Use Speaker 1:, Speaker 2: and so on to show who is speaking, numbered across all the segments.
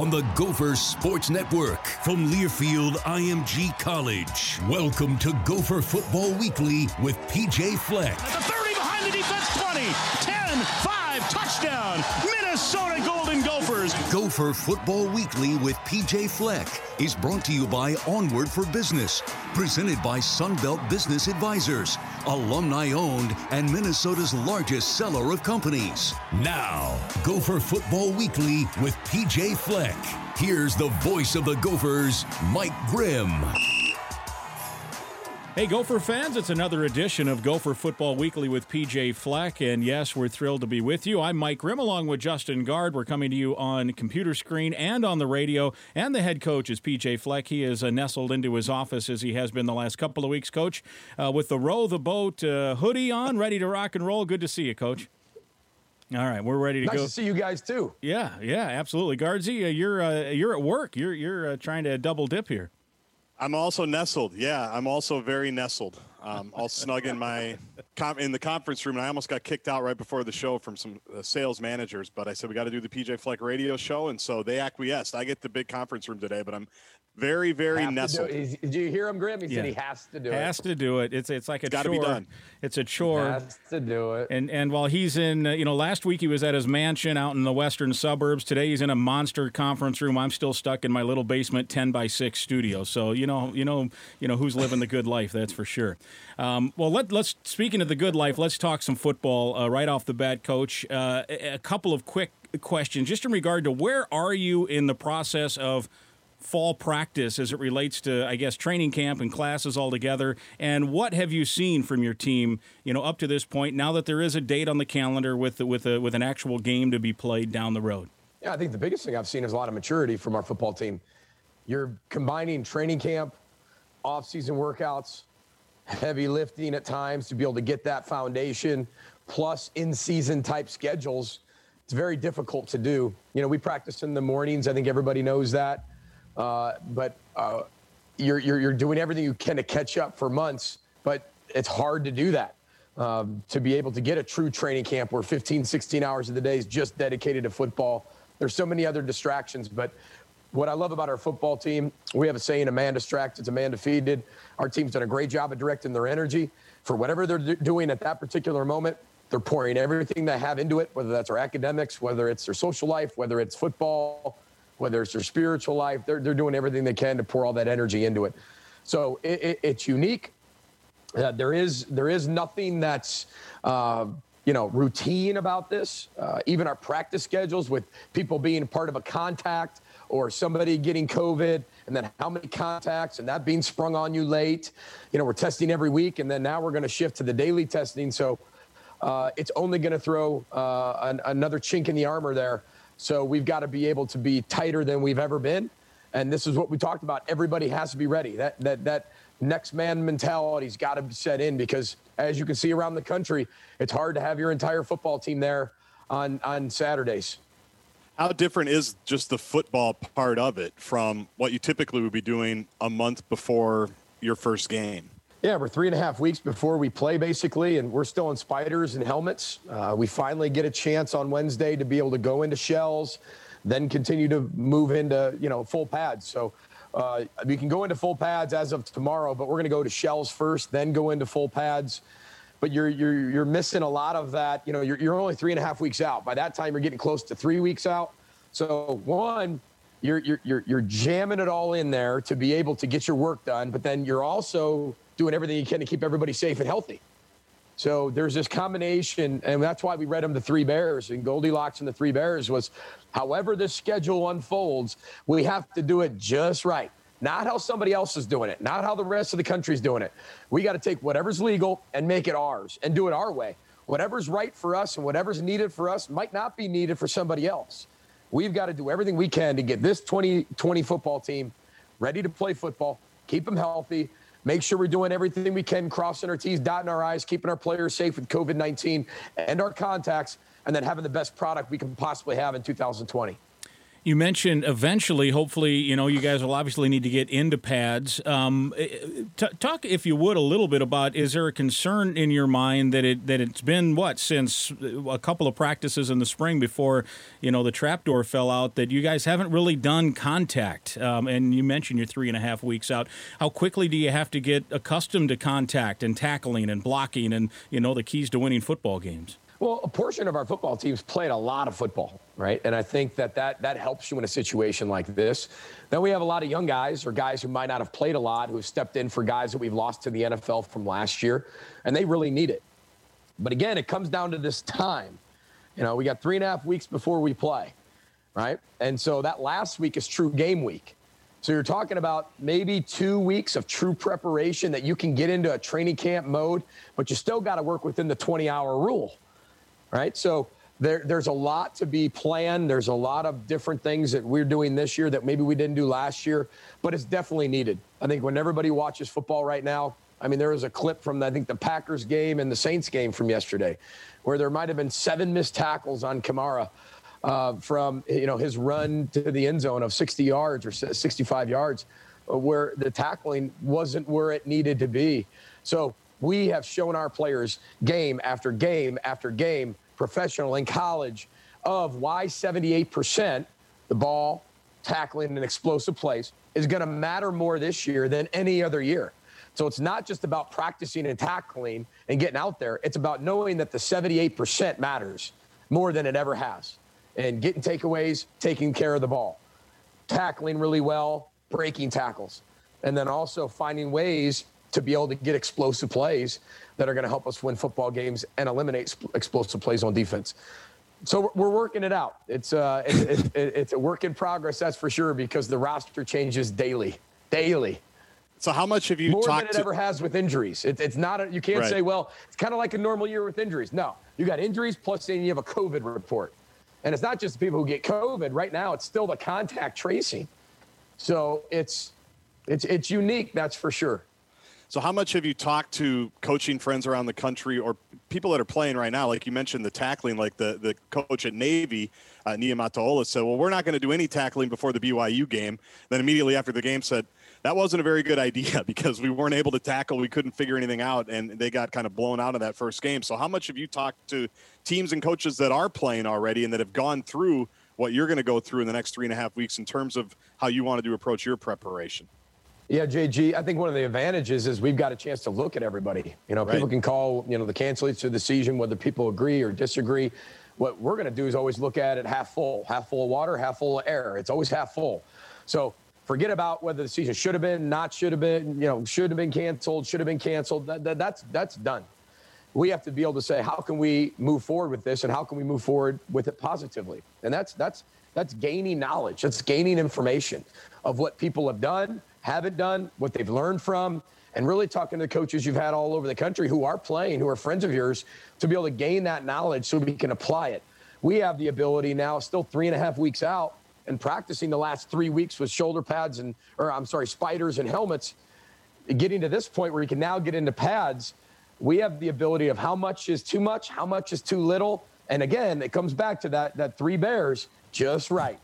Speaker 1: On the Gopher Sports Network from Learfield IMG College. Welcome to Gopher Football Weekly with PJ Fleck.
Speaker 2: At the 30 behind the defense, 20, 10, 5, touchdown, Minnesota Golden Gophers.
Speaker 1: Gopher Football Weekly with PJ Fleck is brought to you by Onward for Business, presented by Sunbelt Business Advisors, alumni owned and Minnesota's largest seller of companies. Now, Gopher Football Weekly with PJ Fleck. Here's the voice of the Gophers, Mike Grimm.
Speaker 3: Hey, Gopher fans, it's another edition of Gopher Football Weekly with PJ Fleck. And yes, we're thrilled to be with you. I'm Mike Grimm along with Justin Guard. We're coming to you on computer screen and on the radio. And the head coach is PJ Fleck. He is uh, nestled into his office as he has been the last couple of weeks, coach, uh, with the Row the Boat uh, hoodie on, ready to rock and roll. Good to see you, coach. All right, we're ready to go.
Speaker 4: nice
Speaker 3: go.
Speaker 4: to see you guys too.
Speaker 3: Yeah, yeah, absolutely. Guardsy, uh, you're uh, you're at work. You're you're uh, trying to double dip here.
Speaker 5: I'm also nestled. Yeah, I'm also very nestled. Um, all snug in my in the conference room, and I almost got kicked out right before the show from some uh, sales managers. But I said we got to do the PJ Fleck radio show, and so they acquiesced. I get the big conference room today, but I'm very, very
Speaker 4: Have
Speaker 5: nestled.
Speaker 4: do it. Did you hear him, Grimm? He
Speaker 3: Yeah.
Speaker 4: said he has to do
Speaker 3: Has
Speaker 4: it.
Speaker 3: to do it. It's it's like a
Speaker 5: It's gotta
Speaker 3: chore.
Speaker 5: be done.
Speaker 3: It's a chore.
Speaker 4: Has to do it.
Speaker 3: And and while he's in, uh, you know, last week he was at his mansion out in the western suburbs. Today he's in a monster conference room. I'm still stuck in my little basement, ten by six studio. So you know, you know, you know who's living the good life. That's for sure. Um, well, let, let's speaking of the good life, let's talk some football uh, right off the bat, Coach. Uh, a, a couple of quick questions, just in regard to where are you in the process of fall practice as it relates to, I guess, training camp and classes all together? And what have you seen from your team, you know, up to this point? Now that there is a date on the calendar with with a, with an actual game to be played down the road.
Speaker 4: Yeah, I think the biggest thing I've seen is a lot of maturity from our football team. You're combining training camp, off-season workouts, heavy lifting at times to be able to get that foundation, plus in-season type schedules. It's very difficult to do. You know, we practice in the mornings. I think everybody knows that. Uh, but uh, you're, you're, you're doing everything you can to catch up for months, but it's hard to do that. Um, to be able to get a true training camp where 15, 16 hours of the day is just dedicated to football. There's so many other distractions, but what I love about our football team, we have a saying, a man distracted is a man defeated. Our team's done a great job of directing their energy for whatever they're do- doing at that particular moment. They're pouring everything they have into it, whether that's our academics, whether it's their social life, whether it's football, whether it's their spiritual life. They're, they're doing everything they can to pour all that energy into it. So it, it, it's unique. Uh, there is there is nothing that's uh, you know, routine about this. Uh, even our practice schedules with people being part of a contact or somebody getting COVID, and then how many contacts, and that being sprung on you late. You know, we're testing every week, and then now we're going to shift to the daily testing. So uh, it's only going to throw uh, an, another chink in the armor there. So we've got to be able to be tighter than we've ever been. And this is what we talked about. Everybody has to be ready. That that that next man mentality's got to be set in because as you can see around the country, it's hard to have your entire football team there on on Saturdays.
Speaker 5: How different is just the football part of it from what you typically would be doing a month before your first game?
Speaker 4: Yeah, we're three and a half weeks before we play, basically, and we're still in spiders and helmets. Uh, we finally get a chance on Wednesday to be able to go into shells, then continue to move into you know full pads. So uh, we can go into full pads as of tomorrow, but we're going to go to shells first, then go into full pads. But you're you're you're missing a lot of that. You know, you're you're only three and a half weeks out. By that time, you're getting close to three weeks out. So one, you're you're you're, you're jamming it all in there to be able to get your work done. But then you're also doing everything you can to keep everybody safe and healthy. So there's this combination, and that's why we read them the Three Bears and Goldilocks and the Three Bears was, however the schedule unfolds, we have to do it just right. Not how somebody else is doing it, not how the rest of the country's doing it. We got to take whatever's legal and make it ours and do it our way. Whatever's right for us and whatever's needed for us might not be needed for somebody else. We've got to do everything we can to get this 2020 football team ready to play football, keep them healthy, make sure we're doing everything we can, crossing our T's, dotting our I's, keeping our players safe with COVID 19 and our contacts, and then having the best product we can possibly have in 2020.
Speaker 3: You mentioned eventually, hopefully, you know, you guys will obviously need to get into pads. Um, eh, t- talk, if you would, a little bit about is there a concern in your mind that it that it's been what since a couple of practices in the spring before you know the trapdoor fell out that you guys haven't really done contact? Um, and you mentioned you're three and a half weeks out. How quickly do you have to get accustomed to contact and tackling and blocking and you know the keys to winning football games?
Speaker 4: Well, a portion of our football teams played a lot of football, right? And I think that that, that helps you in a situation like this. Then we have a lot of young guys or guys who might not have played a lot who have stepped in for guys that we've lost to the NFL from last year, and they really need it. But again, it comes down to this time. You know, we got three and a half weeks before we play, right? And so that last week is true game week. So you're talking about maybe two weeks of true preparation that you can get into a training camp mode, but you still got to work within the 20 hour rule right? So there, there's a lot to be planned. There's a lot of different things that we're doing this year that maybe we didn't do last year, but it's definitely needed. I think when everybody watches football right now, I mean, there was a clip from I think the Packers game and the Saints game from yesterday, where there might have been seven missed tackles on Kamara uh, from you know his run to the end zone of 60 yards or 65 yards, uh, where the tackling wasn't where it needed to be. So we have shown our players game after game after game, professional and college, of why 78%, the ball, tackling, and explosive plays, is going to matter more this year than any other year. So it's not just about practicing and tackling and getting out there. It's about knowing that the 78% matters more than it ever has. And getting takeaways, taking care of the ball, tackling really well, breaking tackles, and then also finding ways to be able to get explosive plays that are going to help us win football games and eliminate explosive plays on defense. So we're working it out. It's uh, it's, it's, it's a work in progress, that's for sure, because the roster changes daily, daily.
Speaker 5: So how much have you
Speaker 4: more
Speaker 5: talked
Speaker 4: than it
Speaker 5: to-
Speaker 4: ever has with injuries? It, it's not. A, you can't
Speaker 5: Right.
Speaker 4: say, well, it's kind of like a normal year with injuries. No, you got injuries plus then you have a COVID report, and it's not just the people who get COVID. Right now, it's still the contact tracing. So it's it's it's unique, that's for sure.
Speaker 5: So, how much have you talked to coaching friends around the country or people that are playing right now? Like you mentioned, the tackling, like the, the coach at Navy, uh, Niumatalolo, said, Well, we're not going to do any tackling before the BYU game. Then immediately after the game, said, That wasn't a very good idea because we weren't able to tackle. We couldn't figure anything out, and they got kind of blown out of that first game. So, how much have you talked to teams and coaches that are playing already and that have gone through what you're going to go through in the next three and a half weeks in terms of how you wanted to approach your preparation?
Speaker 4: Yeah, JG, I think one of the advantages is we've got a chance to look at everybody. You know, people can call, you know, the cancellation of the season, whether people agree or disagree. What we're going to do is always look at it half full, half full of water, half full of air. It's always half full. So forget about whether the season should have been, not should have been, you know, should have been canceled, should have been canceled. That, that, that's that's done. we have to be able to say, how can we move forward with this and how can we move forward with it positively? And that's that's that's gaining knowledge. That's gaining information of what people have done, haven't done, what they've learned from, and really talking to the coaches you've had all over the country who are playing, who are friends of yours, to be able to gain that knowledge so we can apply it. We have the ability now, still three and a half weeks out, and practicing the last three weeks with shoulder pads and, or I'm sorry, spiders and helmets, getting to this point where you can now get into pads we have the ability of how much is too much, how much is too little. And again, it comes back to that that three bears just right.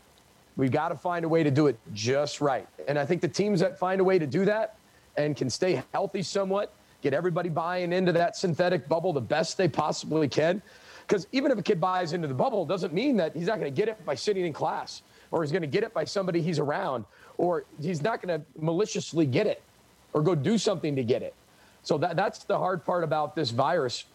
Speaker 4: We've got to find a way to do it just right. And I think the teams that find a way to do that and can stay healthy somewhat, get everybody buying into that synthetic bubble the best they possibly can. Because even if a kid buys into the bubble, doesn't mean that he's not going to get it by sitting in class or he's going to get it by somebody he's around or he's not going to maliciously get it or go do something to get it. So that, that's the hard part about this virus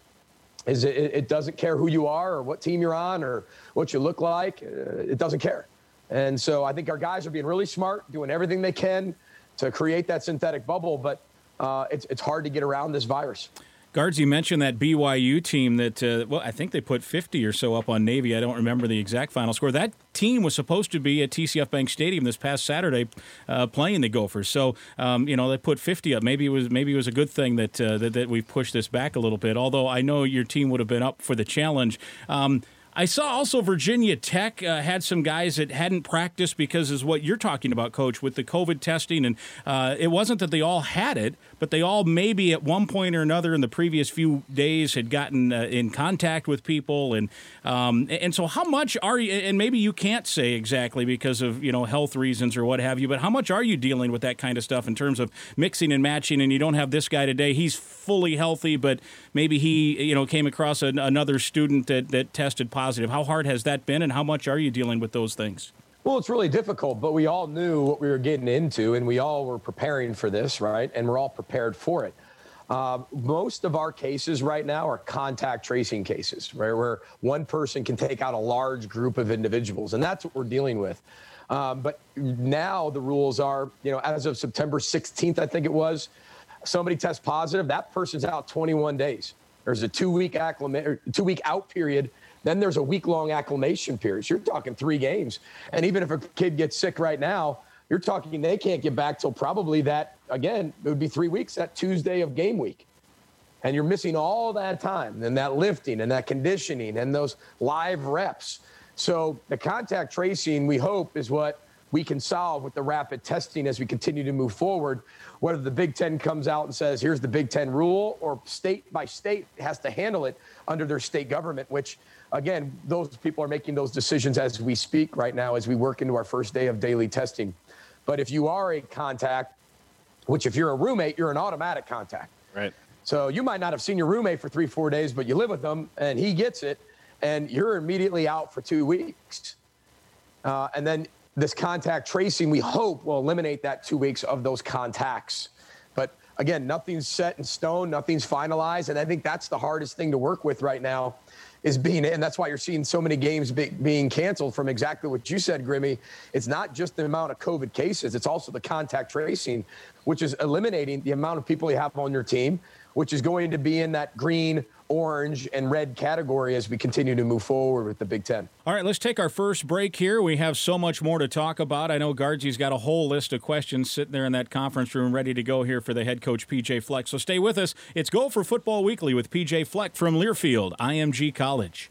Speaker 4: is it, it doesn't care who you are or what team you're on or what you look like. Uh, it doesn't care. And so I think our guys are being really smart, doing everything they can to create that synthetic bubble, but uh, it's, it's hard to get around this virus.
Speaker 3: Guards, you mentioned that BYU team that, uh, well, I think they put 50 or so up on Navy. I don't remember the exact final score. That team was supposed to be at TCF Bank Stadium this past Saturday uh, playing the Gophers. So, um, you know, they put 50 up. Maybe it was maybe it was a good thing that, uh, that, that we pushed this back a little bit, although I know your team would have been up for the challenge. Um, I saw also Virginia Tech uh, had some guys that hadn't practiced because is what you're talking about, Coach, with the COVID testing, and uh, it wasn't that they all had it, but they all maybe at one point or another in the previous few days had gotten uh, in contact with people, and um, and so how much are you? And maybe you can't say exactly because of you know health reasons or what have you, but how much are you dealing with that kind of stuff in terms of mixing and matching? And you don't have this guy today; he's fully healthy, but maybe he you know came across an, another student that that tested positive positive. How hard has that been, and how much are you dealing with those things?
Speaker 4: Well, it's really difficult, but we all knew what we were getting into, and we all were preparing for this, right? And we're all prepared for it. Uh, most of our cases right now are contact tracing cases, right, where one person can take out a large group of individuals, and that's what we're dealing with. Um, but now the rules are, you know, as of September 16th, I think it was, somebody tests positive, that person's out 21 days. There's a two-week acclimate, two-week out period then there's a week long acclimation period. So you're talking three games. And even if a kid gets sick right now, you're talking they can't get back till probably that, again, it would be three weeks, that Tuesday of game week. And you're missing all that time and that lifting and that conditioning and those live reps. So the contact tracing, we hope, is what we can solve with the rapid testing as we continue to move forward. Whether the Big Ten comes out and says, here's the Big Ten rule, or state by state has to handle it under their state government, which again, those people are making those decisions as we speak right now, as we work into our first day of daily testing. But if you are a contact, which if you're a roommate, you're an automatic contact.
Speaker 5: Right.
Speaker 4: So you might not have seen your roommate for three, four days, but you live with them and he gets it, and you're immediately out for two weeks. Uh, and then this contact tracing, we hope, will eliminate that two weeks of those contacts. Again, nothing's set in stone, nothing's finalized. And I think that's the hardest thing to work with right now is being, and that's why you're seeing so many games be, being canceled from exactly what you said, Grimmy. It's not just the amount of COVID cases, it's also the contact tracing, which is eliminating the amount of people you have on your team, which is going to be in that green, orange, and red category as we continue to move forward with the Big Ten.
Speaker 3: All right, let's take our first break here. We have so much more to talk about. I know Guardsy's got a whole list of questions sitting there in that conference room ready to go here for the head coach, PJ Fleck. So stay with us. It's Gopher Football Weekly with PJ Fleck from Learfield, IMG College.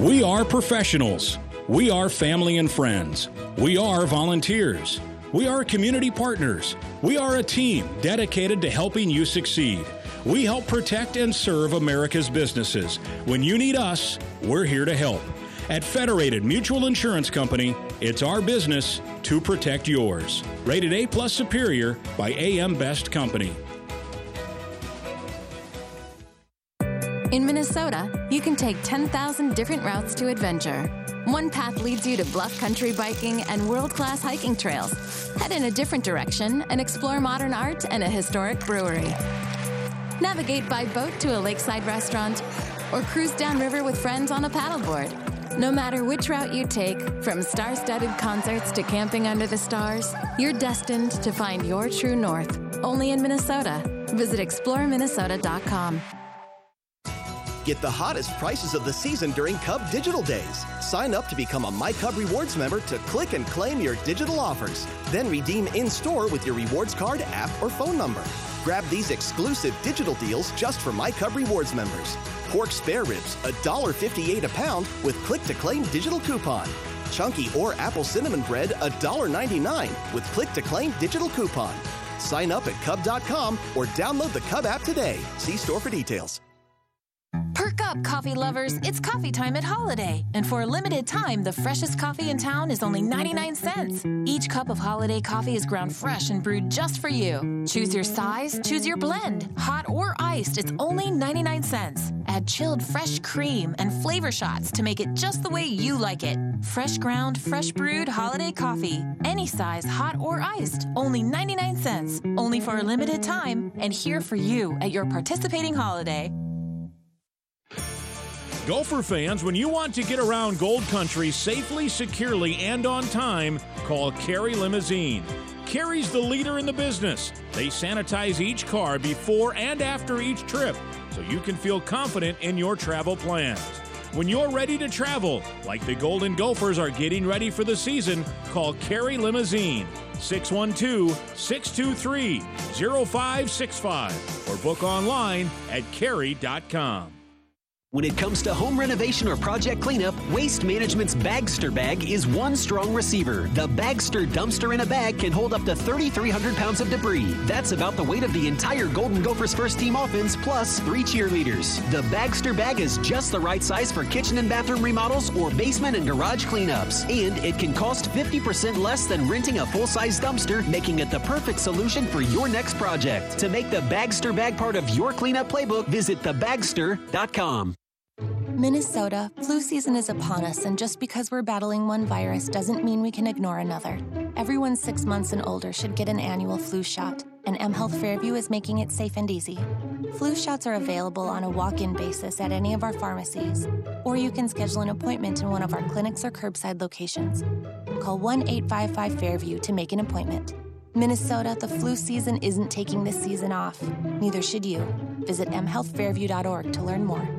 Speaker 3: We are professionals. We are family and friends. We are volunteers. We are community partners. We are a team dedicated to helping you succeed. We help protect and serve America's businesses. When you need us, we're here to help. At Federated Mutual Insurance Company, it's our business to protect yours. Rated A plus superior by AM Best Company.
Speaker 6: In Minnesota, you can take 10,000 different routes to adventure. One path leads you to bluff country biking and world class hiking trails. Head in a different direction and explore modern art and a historic brewery. Navigate by boat to a lakeside restaurant or cruise downriver with friends on a paddleboard. No matter which route you take, from star studded concerts to camping under the stars, you're destined to find your true north. only in Minnesota. Visit exploreminnesota.com.
Speaker 7: Get the hottest prices of the season during Cub Digital Days. Sign up to become a My Cub Rewards member to click and claim your digital offers. Then redeem in store with your rewards card, app, or phone number. Grab these exclusive digital deals just for My Cub Rewards members. Pork spare ribs, $1.58 a pound with click to claim digital coupon. Chunky or apple cinnamon bread, $1.99 with click to claim digital coupon. Sign up at Cub.com or download the Cub app today. See store for details.
Speaker 6: Up, coffee lovers. It's coffee time at Holiday. And for a limited time, the freshest coffee in town is only 99 cents. Each cup of Holiday coffee is ground fresh and brewed just for you. Choose your size, choose your blend. Hot or iced, it's only 99 cents. Add chilled fresh cream and flavor shots to make it just the way you like it. Fresh ground, fresh brewed Holiday coffee. Any size, hot or iced. Only 99 cents. Only for a limited time and here for you at your participating Holiday.
Speaker 8: Gopher fans, when you want to get around Gold Country safely, securely, and on time, call Carey Limousine. Carey's the leader in the business. They sanitize each car before and after each trip so you can feel confident in your travel plans. When you're ready to travel, like the Golden Gophers are getting ready for the season, call Carey Limousine 612 623 0565 or book online at carey.com.
Speaker 9: When it comes to home renovation or project cleanup, Waste Management's Bagster Bag is one strong receiver. The Bagster dumpster in a bag can hold up to 3,300 pounds of debris. That's about the weight of the entire Golden Gophers first team offense plus three cheerleaders. The Bagster Bag is just the right size for kitchen and bathroom remodels or basement and garage cleanups. And it can cost 50% less than renting a full size dumpster, making it the perfect solution for your next project. To make the Bagster Bag part of your cleanup playbook, visit thebagster.com.
Speaker 6: Minnesota, flu season is upon us, and just because we're battling one virus doesn't mean we can ignore another. Everyone six months and older should get an annual flu shot, and mHealth Fairview is making it safe and easy. Flu shots are available on a walk in basis at any of our pharmacies, or you can schedule an appointment in one of our clinics or curbside locations. Call 1 855 Fairview to make an appointment. Minnesota, the flu season isn't taking this season off. Neither should you. Visit mhealthfairview.org to learn more.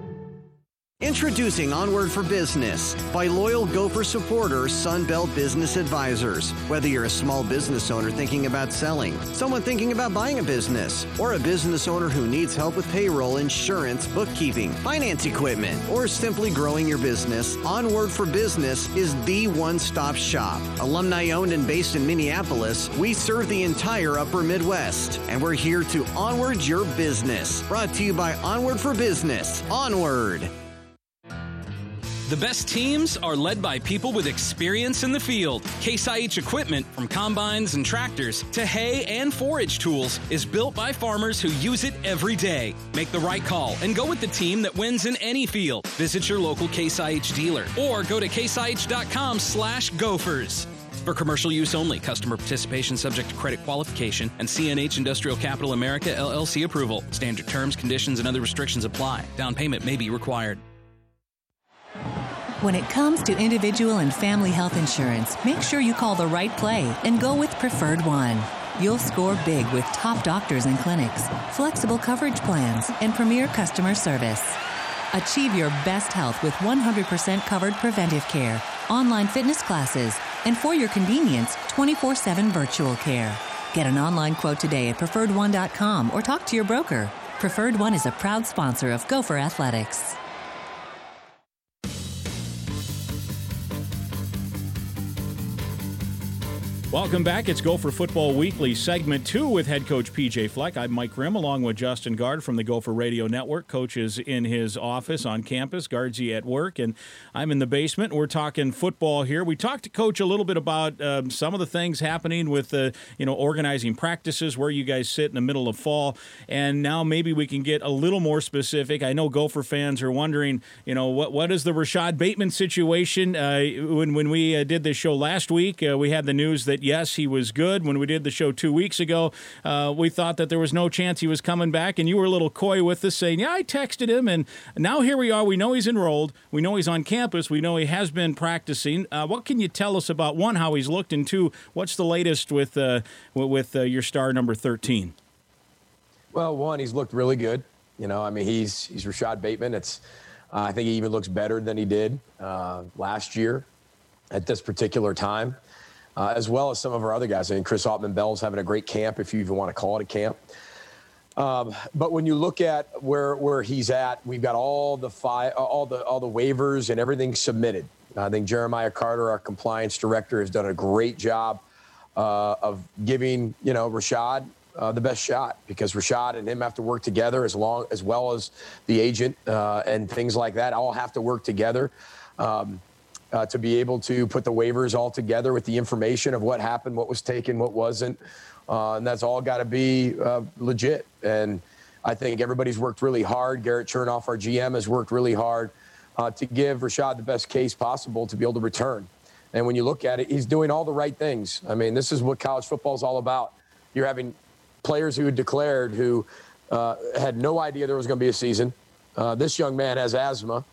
Speaker 10: Introducing Onward for Business by loyal Gopher supporters Sunbelt Business Advisors. Whether you're a small business owner thinking about selling, someone thinking about buying a business, or a business owner who needs help with payroll, insurance, bookkeeping, finance equipment, or simply growing your business, Onward for Business is the one stop shop. Alumni owned and based in Minneapolis, we serve the entire upper Midwest, and we're here to onward your business. Brought to you by Onward for Business. Onward.
Speaker 11: The best teams are led by people with experience in the field. Case IH equipment, from combines and tractors to hay and forage tools, is built by farmers who use it every day. Make the right call and go with the team that wins in any field. Visit your local Case IH dealer or go to caseih.com slash gophers. For commercial use only, customer participation subject to credit qualification and CNH Industrial Capital America LLC approval. Standard terms, conditions, and other restrictions apply. Down payment may be required.
Speaker 12: When it comes to individual and family health insurance, make sure you call the right play and go with Preferred One. You'll score big with top doctors and clinics, flexible coverage plans, and premier customer service. Achieve your best health with 100% covered preventive care, online fitness classes, and for your convenience, 24 7 virtual care. Get an online quote today at preferredone.com or talk to your broker. Preferred One is a proud sponsor of Gopher Athletics.
Speaker 3: Welcome back. It's Gopher Football Weekly, segment two with head coach PJ Fleck. I'm Mike Grimm, along with Justin Guard from the Gopher Radio Network. Coach is in his office on campus, Guardsy at work, and I'm in the basement. We're talking football here. We talked to Coach a little bit about um, some of the things happening with the, you know, organizing practices, where you guys sit in the middle of fall, and now maybe we can get a little more specific. I know Gopher fans are wondering, you know, what what is the Rashod Bateman situation? Uh, when when we uh, did this show last week, uh, we had the news that yes, he was good. When we did the show two weeks ago, uh, we thought that there was no chance he was coming back, and you were a little coy with us, saying, "Yeah, I texted him," and now here we are. We know he's enrolled. We know he's on campus. We know he has been practicing. Uh, what can you tell us about one how he's looked, and two, what's the latest with uh, with uh, your star number thirteen?
Speaker 4: Well, one, he's looked really good. You know, I mean, he's he's Rashod Bateman. It's uh, I think he even looks better than he did uh, last year at this particular time, uh, as well as some of our other guys. I mean, Chris Autman Bell's having a great camp, if you even want to call it a camp. Um, but when you look at where where he's at, we've got all the fi- all the all the waivers and everything submitted. I think Jeremiah Carter, our compliance director, has done a great job uh, of giving you know Rashod uh, the best shot because Rashod and him have to work together as long as well as the agent uh, and things like that all have to work together um, uh, to be able to put the waivers all together with the information of what happened, what was taken, what wasn't, uh, and that's all got to be uh, legit. And I think everybody's worked really hard. Gerrit Chernoff, our GM, has worked really hard uh, to give Rashod the best case possible to be able to return. And when you look at it, he's doing all the right things. I mean, this is what college football is all about. You're having players who declared who uh, had no idea there was going to be a season. Uh, this young man has asthma.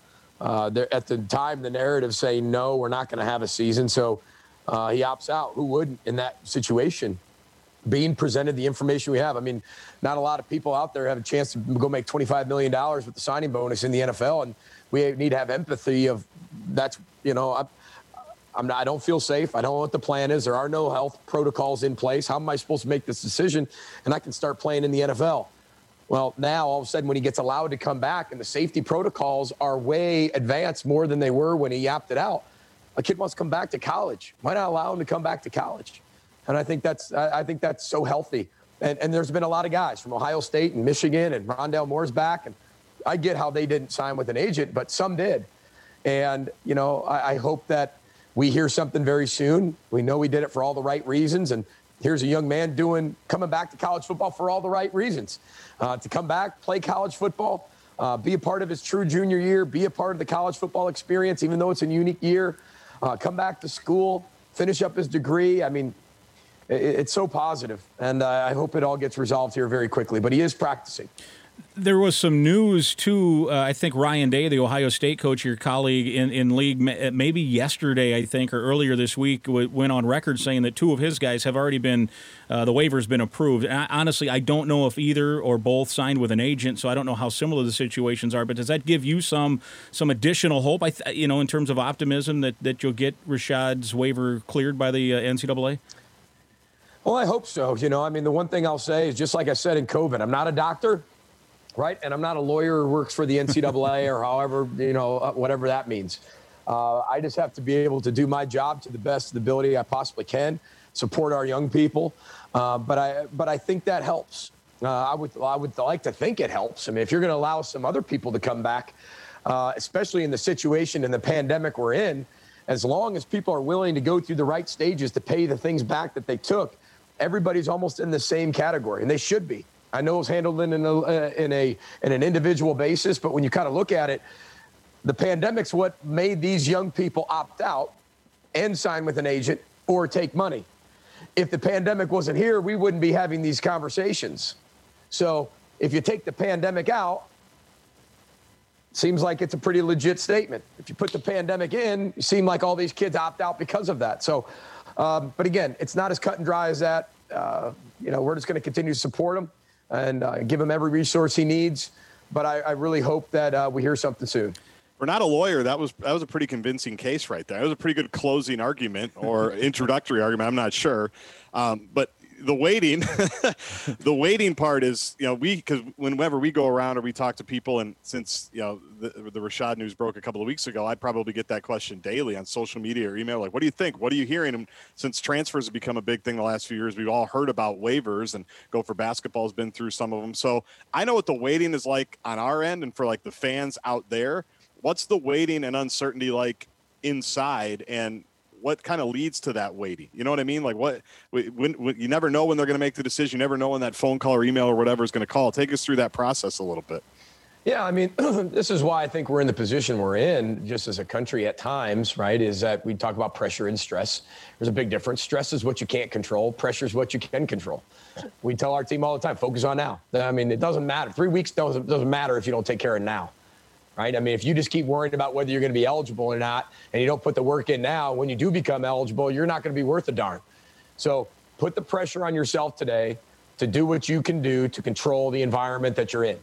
Speaker 4: Uh, at the time, the narrative saying, no, we're not going to have a season. So uh, he opts out. Who wouldn't in that situation? Being presented the information we have. I mean, not a lot of people out there have a chance to go make $25 million with the signing bonus in the NFL. And we need to have empathy of that's, you know, I, I'm not, I don't feel safe. I don't know what the plan is. There are no health protocols in place. How am I supposed to make this decision? And I can start playing in the NFL. Well, now all of a sudden, when he gets allowed to come back and the safety protocols are way advanced more than they were when he yapped it out, a kid wants to come back to college. Why not allow him to come back to college? And I think that's I think that's so healthy. And, and there's been a lot of guys from Ohio State and Michigan and Rondale Moore's back. And I get how they didn't sign with an agent, but some did. And, you know, I, I hope that we hear something very soon. We know we did it for all the right reasons. And here's a young man doing coming back to college football for all the right reasons. Uh, to come back, play college football, uh, be a part of his true junior year, be a part of the college football experience, even though it's a unique year. Uh, come back to school, finish up his degree. I mean, it, it's so positive, and uh, I hope it all gets resolved here very quickly. But he is practicing
Speaker 3: there was some news too. Uh, I think Ryan Day, the Ohio State coach, your colleague in, in league, uh, maybe yesterday, I think, or earlier this week, w- went on record saying that two of his guys have already been uh, the waiver's been approved. I, honestly, I don't know if either or both signed with an agent, so I don't know how similar the situations are. But does that give you some some additional hope? I th- you know, in terms of optimism that that you'll get Rashod's waiver cleared by the uh, NCAA.
Speaker 4: Well, I hope so. You know, I mean, the one thing I'll say is just like I said in COVID, I'm not a doctor right? And I'm not a lawyer who works for the NCAA or however, you know, uh, whatever that means. Uh, I just have to be able to do my job to the best of the ability I possibly can, support our young people. Uh, but I, but I think that helps. Uh, I would, I would like to think it helps. I mean, if you're going to allow some other people to come back, uh, especially in the situation in the pandemic we're in, as long as people are willing to go through the right stages to pay the things back that they took, everybody's almost in the same category, and they should be. I know it's handled in, a, uh, in a in an individual basis, but when you kind of look at it, the pandemic's what made these young people opt out and sign with an agent or take money. If the pandemic wasn't here, we wouldn't be having these conversations. So if you take the pandemic out, seems like it's a pretty legit statement. If you put the pandemic in, you seem like all these kids opt out because of that. So, um, but again, it's not as cut and dry as that. Uh, you know, we're just going to continue to support them and uh, give him every resource he needs. But I, I really hope that uh, we hear something soon.
Speaker 5: We're not a lawyer. That was that was a pretty convincing case right there. That was a pretty good closing argument or introductory argument. I'm not sure, um, but the waiting, the waiting part is, you know, we because whenever we go around or we talk to people, and since you know the, the Rashod news broke a couple of weeks ago, I probably get that question daily on social media or email. Like, what do you think? What are you hearing? And since transfers have become a big thing the last few years, we've all heard about waivers, and Gopher basketball has been through some of them. So I know what the waiting is like on our end, and for like the fans out there, what's the waiting and uncertainty like inside? And what kind of leads to that waiting? You know what I mean? Like what when, when you never know when they're going to make the decision. You never know when that phone call or email or whatever is going to call. Take us through that process a little bit.
Speaker 4: Yeah, I mean, this is why I think we're in the position we're in, just as a country at times, right? Is that we talk about pressure and stress. There's a big difference. Stress is what you can't control, pressure is what you can control. We tell our team all the time focus on now. I mean, it doesn't matter. Three weeks doesn't, doesn't matter if you don't take care of now right? I mean, if you just keep worrying about whether you're going to be eligible or not, and you don't put the work in now, when you do become eligible, you're not going to be worth a darn. So put the pressure on yourself today. to do what you can do to control the environment that you're in.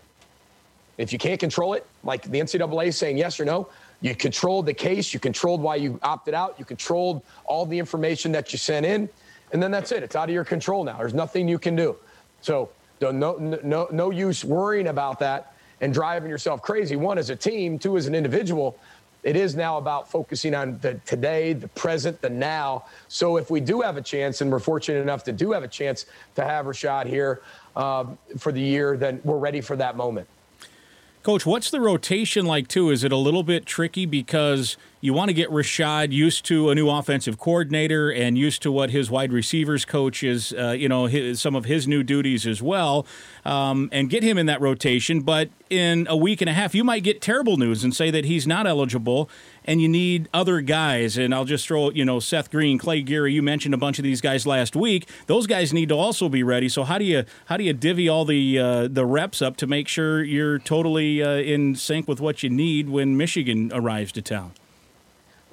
Speaker 4: If you can't control it, like the NCAA saying yes or no, you controlled the case, you controlled why you opted out, you controlled all the information that you sent in, and then that's it. It's out of your control now. There's nothing you can do. So no, no, no use worrying about that and driving yourself crazy. One, as a team, two, as an individual. It is now about focusing on the today, the present, the now. So if we do have a chance, and we're fortunate enough to do have a chance to have Rashod here um, for the year, then we're ready for that moment.
Speaker 3: Coach, what's the rotation like too? Is it a little bit tricky because you want to get Rashod used to a new offensive coordinator and used to what his wide receivers coach is, uh, you know, his, some of his new duties as well, um, and get him in that rotation. But in a week and a half, you might get terrible news and say that he's not eligible, and you need other guys. And I'll just throw, you know, Seth Green, Clay Geary. You mentioned a bunch of these guys last week. Those guys need to also be ready. So how do you how do you divvy all the uh, the reps up to make sure you're totally uh, in sync with what you need when Michigan arrives to town?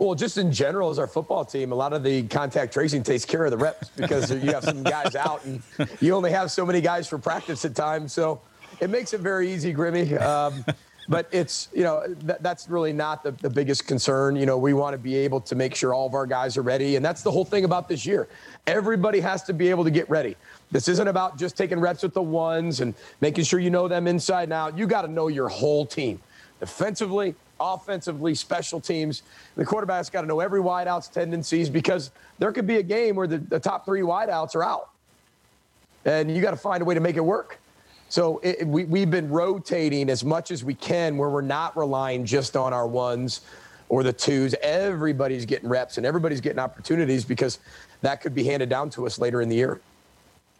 Speaker 4: Well, just in general, as our football team, a lot of the contact tracing takes care of the reps because you have some guys out and you only have so many guys for practice at times. So it makes it very easy, Grimmy. Um, but it's you know th- that's really not the, the biggest concern. You know we want to be able to make sure all of our guys are ready. And that's the whole thing about this year. Everybody has to be able to get ready. This isn't about just taking reps with the ones and making sure you know them inside and out. You got to know your whole team. Defensively offensively special teams the quarterback's got to know every wideout's tendencies because there could be a game where the, the top three wideouts are out and you got to find a way to make it work so it, we, we've been rotating as much as we can where we're not relying just on our ones or the twos. Everybody's getting reps and everybody's getting opportunities because that could be handed down to us later in the year.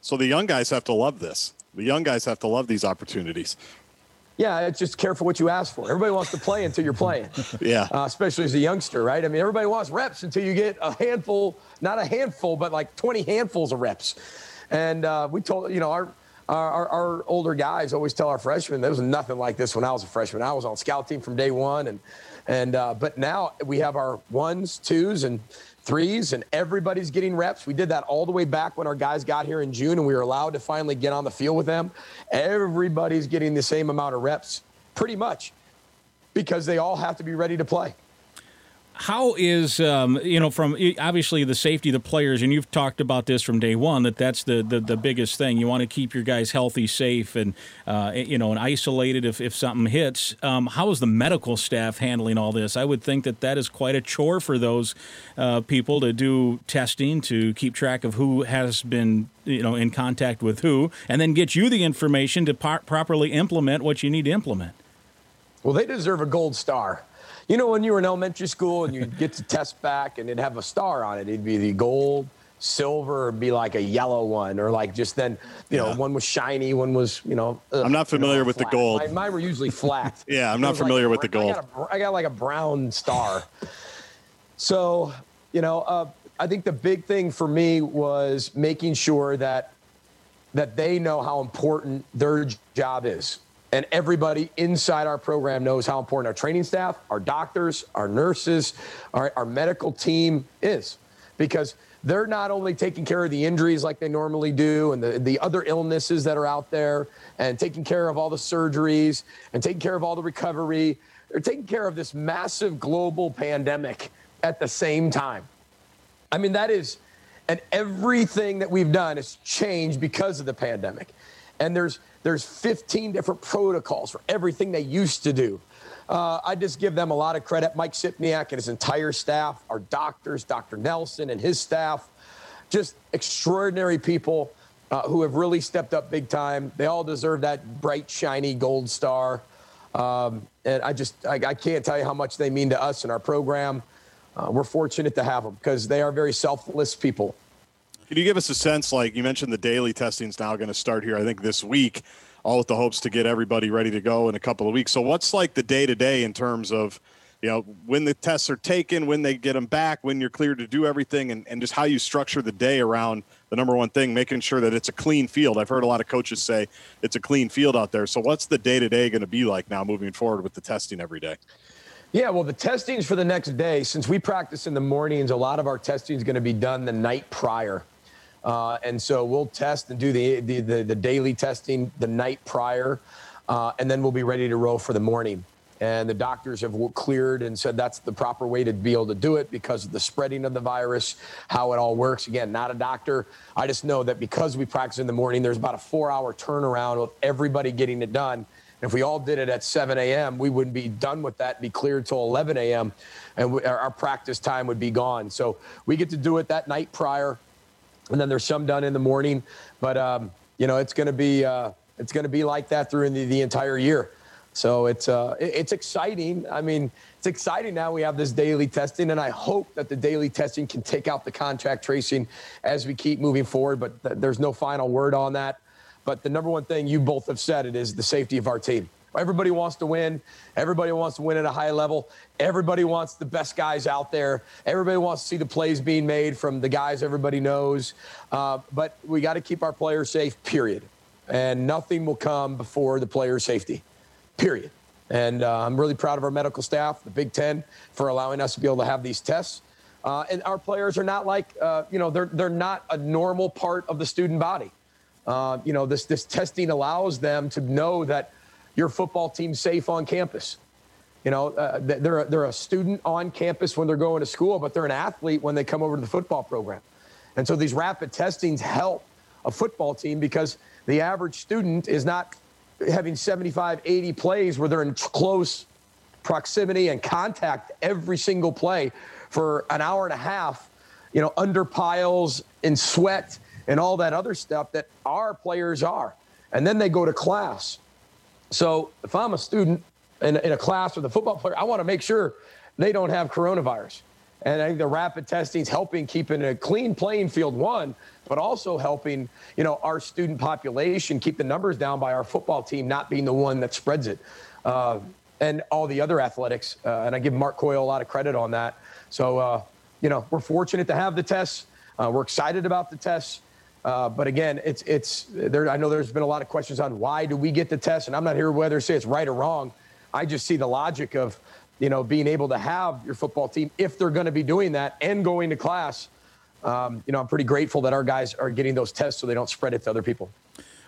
Speaker 5: So the young guys have to love this. The young guys have to love these opportunities.
Speaker 4: Yeah, it's just careful what you ask for. Everybody wants to play until you're playing.
Speaker 5: yeah.
Speaker 4: Uh, especially as a youngster, right? I mean, everybody wants reps until you get a handful, not a handful, but like 20 handfuls of reps. And uh, we told, you know, our our, our, older guys always tell our freshmen there was nothing like this when I was a freshman. I was on scout team from day one, and and uh, but now we have our ones, twos, and threes, and everybody's getting reps. We did that all the way back when our guys got here in June, and we were allowed to finally get on the field with them. Everybody's getting the same amount of reps, pretty much, because they all have to be ready to play
Speaker 3: how is um, you know from obviously the safety of the players and you've talked about this from day one that that's the the, the biggest thing. You want to keep your guys healthy safe and uh, you know and isolated if, if something hits. Um, how is the medical staff handling all this? I would think that that is quite a chore for those uh, people to do testing to keep track of who has been you know in contact with who and then get you the information to properly implement what you need to implement.
Speaker 4: Well they deserve a gold star you know, when you were in elementary school and you'd get to test back and it'd have a star on it, it'd be the gold, silver, or be like a yellow one, or like just then, you know, one was shiny, one was, you know.
Speaker 5: Ugh, I'm not familiar you know, with
Speaker 4: flat.
Speaker 5: the gold.
Speaker 4: Mine, mine, were usually flat.
Speaker 5: yeah, I'm not familiar like, with the gold.
Speaker 4: I got, a, I got, like a brown star. so, you know, uh, I think the big thing for me was making sure that that they know how important their job is and everybody inside our program knows how important our training staff, our doctors, our nurses, our, our medical team is because they're not only taking care of the injuries like they normally do and the, the other illnesses that are out there and taking care of all the surgeries and taking care of all the recovery, they're taking care of this massive global pandemic at the same time. I mean, that is, and everything that we've done has changed because of the pandemic. And there's, there's 15 different protocols for everything they used to do. Uh, I just give them a lot of credit. Mike Sipniak and his entire staff, our doctors, Dr. Nelson and his staff, just extraordinary people uh, who have really stepped up big time. They all deserve that bright, shiny gold star. Um, and I just, I, I, can't tell you how much they mean to us and our program. Uh, we're fortunate to have them because they are very selfless people.
Speaker 5: Can you give us a sense? Like you mentioned, the daily testing is now going to start here. I think this week, all with the hopes to get everybody ready to go in a couple of weeks. So, what's like the day to day in terms of, you know, when the tests are taken, when they get them back, when you're cleared to do everything, and, and just how you structure the day around the number one thing, making sure that it's a clean field. I've heard a lot of coaches say it's a clean field out there. So, what's the day to day going to be like now moving forward with the testing every day?
Speaker 4: Yeah, well, the testing's for the next day. Since we practice in the mornings, a lot of our testing is going to be done the night prior. Uh, and so we'll test and do the, the, the, the daily testing the night prior, uh, and then we'll be ready to roll for the morning. And the doctors have cleared and said that's the proper way to be able to do it because of the spreading of the virus, how it all works. Again, not a doctor. I just know that because we practice in the morning, there's about a four hour turnaround of everybody getting it done. And if we all did it at 7 a.m., we wouldn't be done with that, be cleared till 11 a.m., and we, our practice time would be gone. So we get to do it that night prior, and then there's some done in the morning. But um, you know, it's going to be uh, it's going to be like that through the, the entire year. So it's uh, it's exciting. I mean, it's exciting now we have this daily testing, and I hope that the daily testing can take out the contact tracing as we keep moving forward. But th- there's no final word on that. But the number one thing you both have said it is the safety of our team. Everybody wants to win. Everybody wants to win at a high level. Everybody wants the best guys out there. Everybody wants to see the plays being made from the guys everybody knows. Uh, but we got to keep our players safe, period. And nothing will come before the player safety, period. And uh, I'm really proud of our medical staff, the Big Ten, for allowing us to be able to have these tests. Uh, and our players are not like, uh, you know, they're, they're not a normal part of the student body. Uh, you know, this, this testing allows them to know that your football team safe on campus. You know, uh, they're, a, they're a student on campus when they're going to school, but they're an athlete when they come over to the football program. And so these rapid testings help a football team because the average student is not having 75, 80 plays where they're in close proximity and contact every single play for an hour and a half, you know, under piles in sweat and all that other stuff that our players are. And then they go to class so if I'm a student in, in a class with a football player, I want to make sure they don't have coronavirus. And I think the rapid testing is helping keeping a clean playing field, one, but also helping, you know, our student population keep the numbers down by our football team not being the one that spreads it. Uh, and all the other athletics. Uh, and I give Mark Coyle a lot of credit on that. So, uh, you know, we're fortunate to have the tests. Uh, we're excited about the tests. Uh, but again, it's it's there. I know there's been a lot of questions on why do we get the test, and I'm not here whether to say it's right or wrong. I just see the logic of, you know, being able to have your football team if they're going to be doing that and going to class. Um, you know, I'm pretty grateful that our guys are getting those tests so they don't spread it to other people.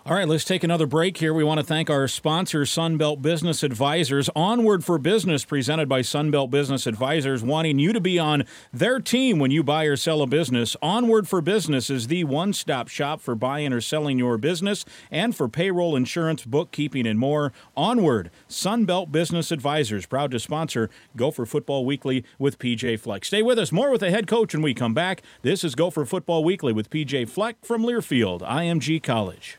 Speaker 3: All right, let's take another break here. We want to thank our sponsor, Sunbelt Business Advisors. Onward for Business, presented by Sunbelt Business Advisors, wanting you to be on their team when you buy or sell a business. Onward for Business is the one stop shop for buying or selling your business and for payroll, insurance, bookkeeping, and more. Onward, Sunbelt Business Advisors, proud to sponsor Gopher Football Weekly with PJ Fleck. Stay with us. More with the head coach when we come back. This is Gopher Football Weekly with PJ Fleck from Learfield, IMG College.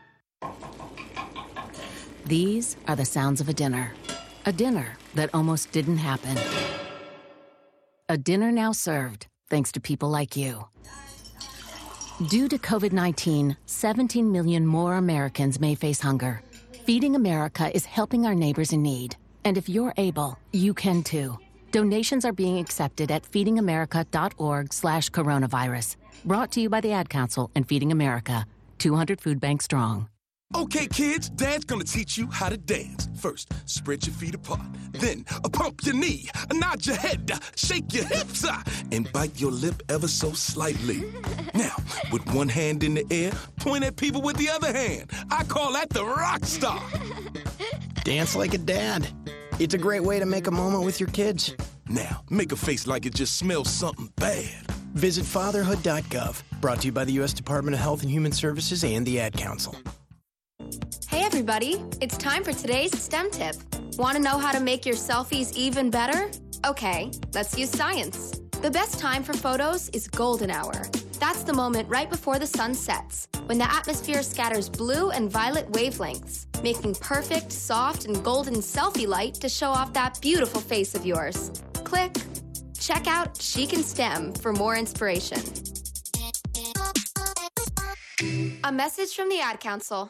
Speaker 6: These are the sounds of a dinner. A dinner that almost didn't happen. A dinner now served thanks to people like you. Due to COVID 19, 17 million more Americans may face hunger. Feeding America is helping our neighbors in need. And if you're able, you can too. Donations are being accepted at feedingamerica.org slash coronavirus. Brought to you by the Ad Council and Feeding America, 200 Food Bank Strong.
Speaker 13: Okay, kids, Dad's gonna teach you how to dance. First, spread your feet apart. Then, uh, pump your knee, uh, nod your head, uh, shake your hips, uh, and bite your lip ever so slightly. Now, with one hand in the air, point at people with the other hand. I call that the rock star.
Speaker 14: Dance like a dad. It's a great way to make a moment with your kids.
Speaker 13: Now, make a face like it just smells something bad.
Speaker 14: Visit fatherhood.gov. Brought to you by the U.S. Department of Health and Human Services and the Ad Council.
Speaker 15: Hey everybody, it's time for today's STEM tip. Want to know how to make your selfies even better? Okay, let's use science. The best time for photos is golden hour. That's the moment right before the sun sets, when the atmosphere scatters blue and violet wavelengths, making perfect, soft, and golden selfie light to show off that beautiful face of yours. Click. Check out She Can STEM for more inspiration. A message from the ad council.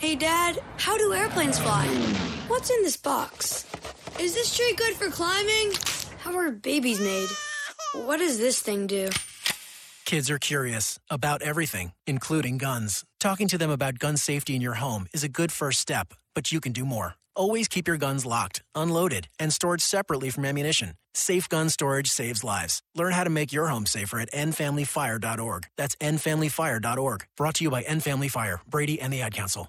Speaker 16: Hey, Dad, how do airplanes fly? What's in this box? Is this tree good for climbing? How are babies made? What does this thing do?
Speaker 14: Kids are curious about everything, including guns. Talking to them about gun safety in your home is a good first step, but you can do more. Always keep your guns locked, unloaded, and stored separately from ammunition. Safe gun storage saves lives. Learn how to make your home safer at endfamilyfire.org. That's endfamilyfire.org. Brought to you by End Family Fire, Brady, and the Ad Council.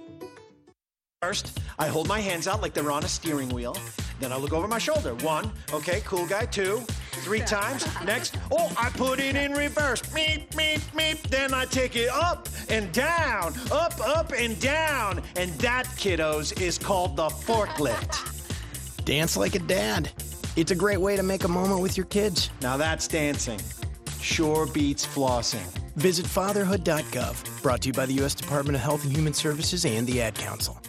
Speaker 17: First, I hold my hands out like they're on a steering wheel. Then I look over my shoulder. One, okay, cool guy. Two, three times. Next, oh, I put it in reverse. Meep, meep, meep. Then I take it up and down, up, up, and down. And that, kiddos, is called the forklift.
Speaker 14: Dance like a dad. It's a great way to make a moment with your kids.
Speaker 17: Now that's dancing. Sure beats flossing.
Speaker 14: Visit fatherhood.gov. Brought to you by the U.S. Department of Health and Human Services and the Ad Council.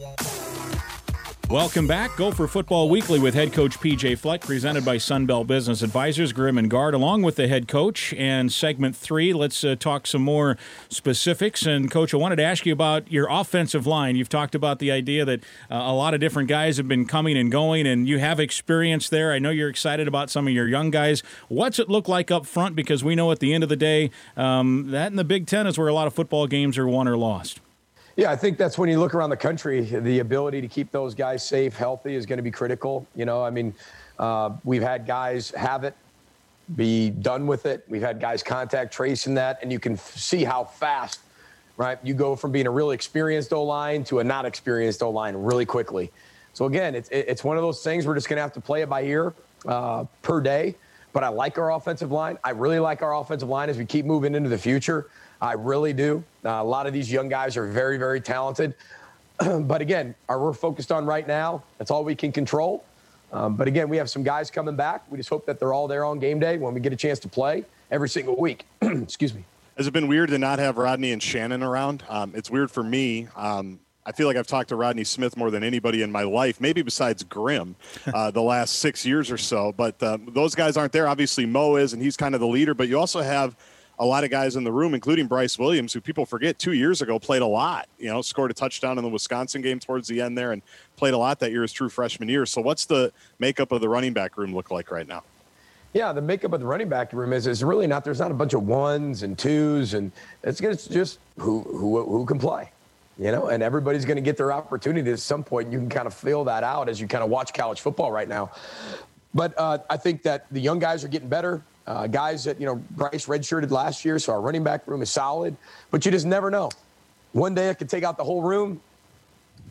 Speaker 14: Yeah.
Speaker 3: Welcome back. Gopher Football Weekly with head coach PJ Fleck, presented by Sunbelt Business Advisors, Grimm and Guard, along with the head coach. And segment three, let's uh, talk some more specifics. And, coach, I wanted to ask you about your offensive line. You've talked about the idea that uh, a lot of different guys have been coming and going, and you have experience there. I know you're excited about some of your young guys. What's it look like up front? Because we know at the end of the day, um, that in the Big Ten is where a lot of football games are won or lost.
Speaker 4: Yeah, I think that's when you look around the country, the ability to keep those guys safe, healthy is going to be critical. You know, I mean, uh, we've had guys have it, be done with it. We've had guys contact tracing that, and you can f- see how fast, right? You go from being a really experienced O line to a not experienced O line really quickly. So again, it's it's one of those things we're just going to have to play it by ear uh, per day. But I like our offensive line. I really like our offensive line as we keep moving into the future. I really do. Uh, a lot of these young guys are very, very talented. but again, are we're focused on right now? That's all we can control. Um, but again, we have some guys coming back. We just hope that they're all there on game day when we get a chance to play every single week. Excuse me.
Speaker 5: Has it been weird to not have Rodney and Shannon around? Um, it's weird for me. Um, I feel like I've talked to Rodney Smith more than anybody in my life, maybe besides Grimm, uh, the last six years or so. But uh, those guys aren't there. Obviously, Mo is, and he's kind of the leader. But you also have a lot of guys in the room, including Bryce Williams, who people forget two years ago played a lot. You know, scored a touchdown in the Wisconsin game towards the end there, and played a lot that year as true freshman year. So, what's the makeup of the running back room look like right now?
Speaker 4: Yeah, the makeup of the running back room is is really not. There's not a bunch of ones and twos, and it's, it's just who who who can play. You know, and everybody's going to get their opportunity at some point. You can kind of feel that out as you kind of watch college football right now. But uh, I think that the young guys are getting better. Uh, guys that, you know, Bryce redshirted last year, so our running back room is solid. But you just never know. One day it could take out the whole room.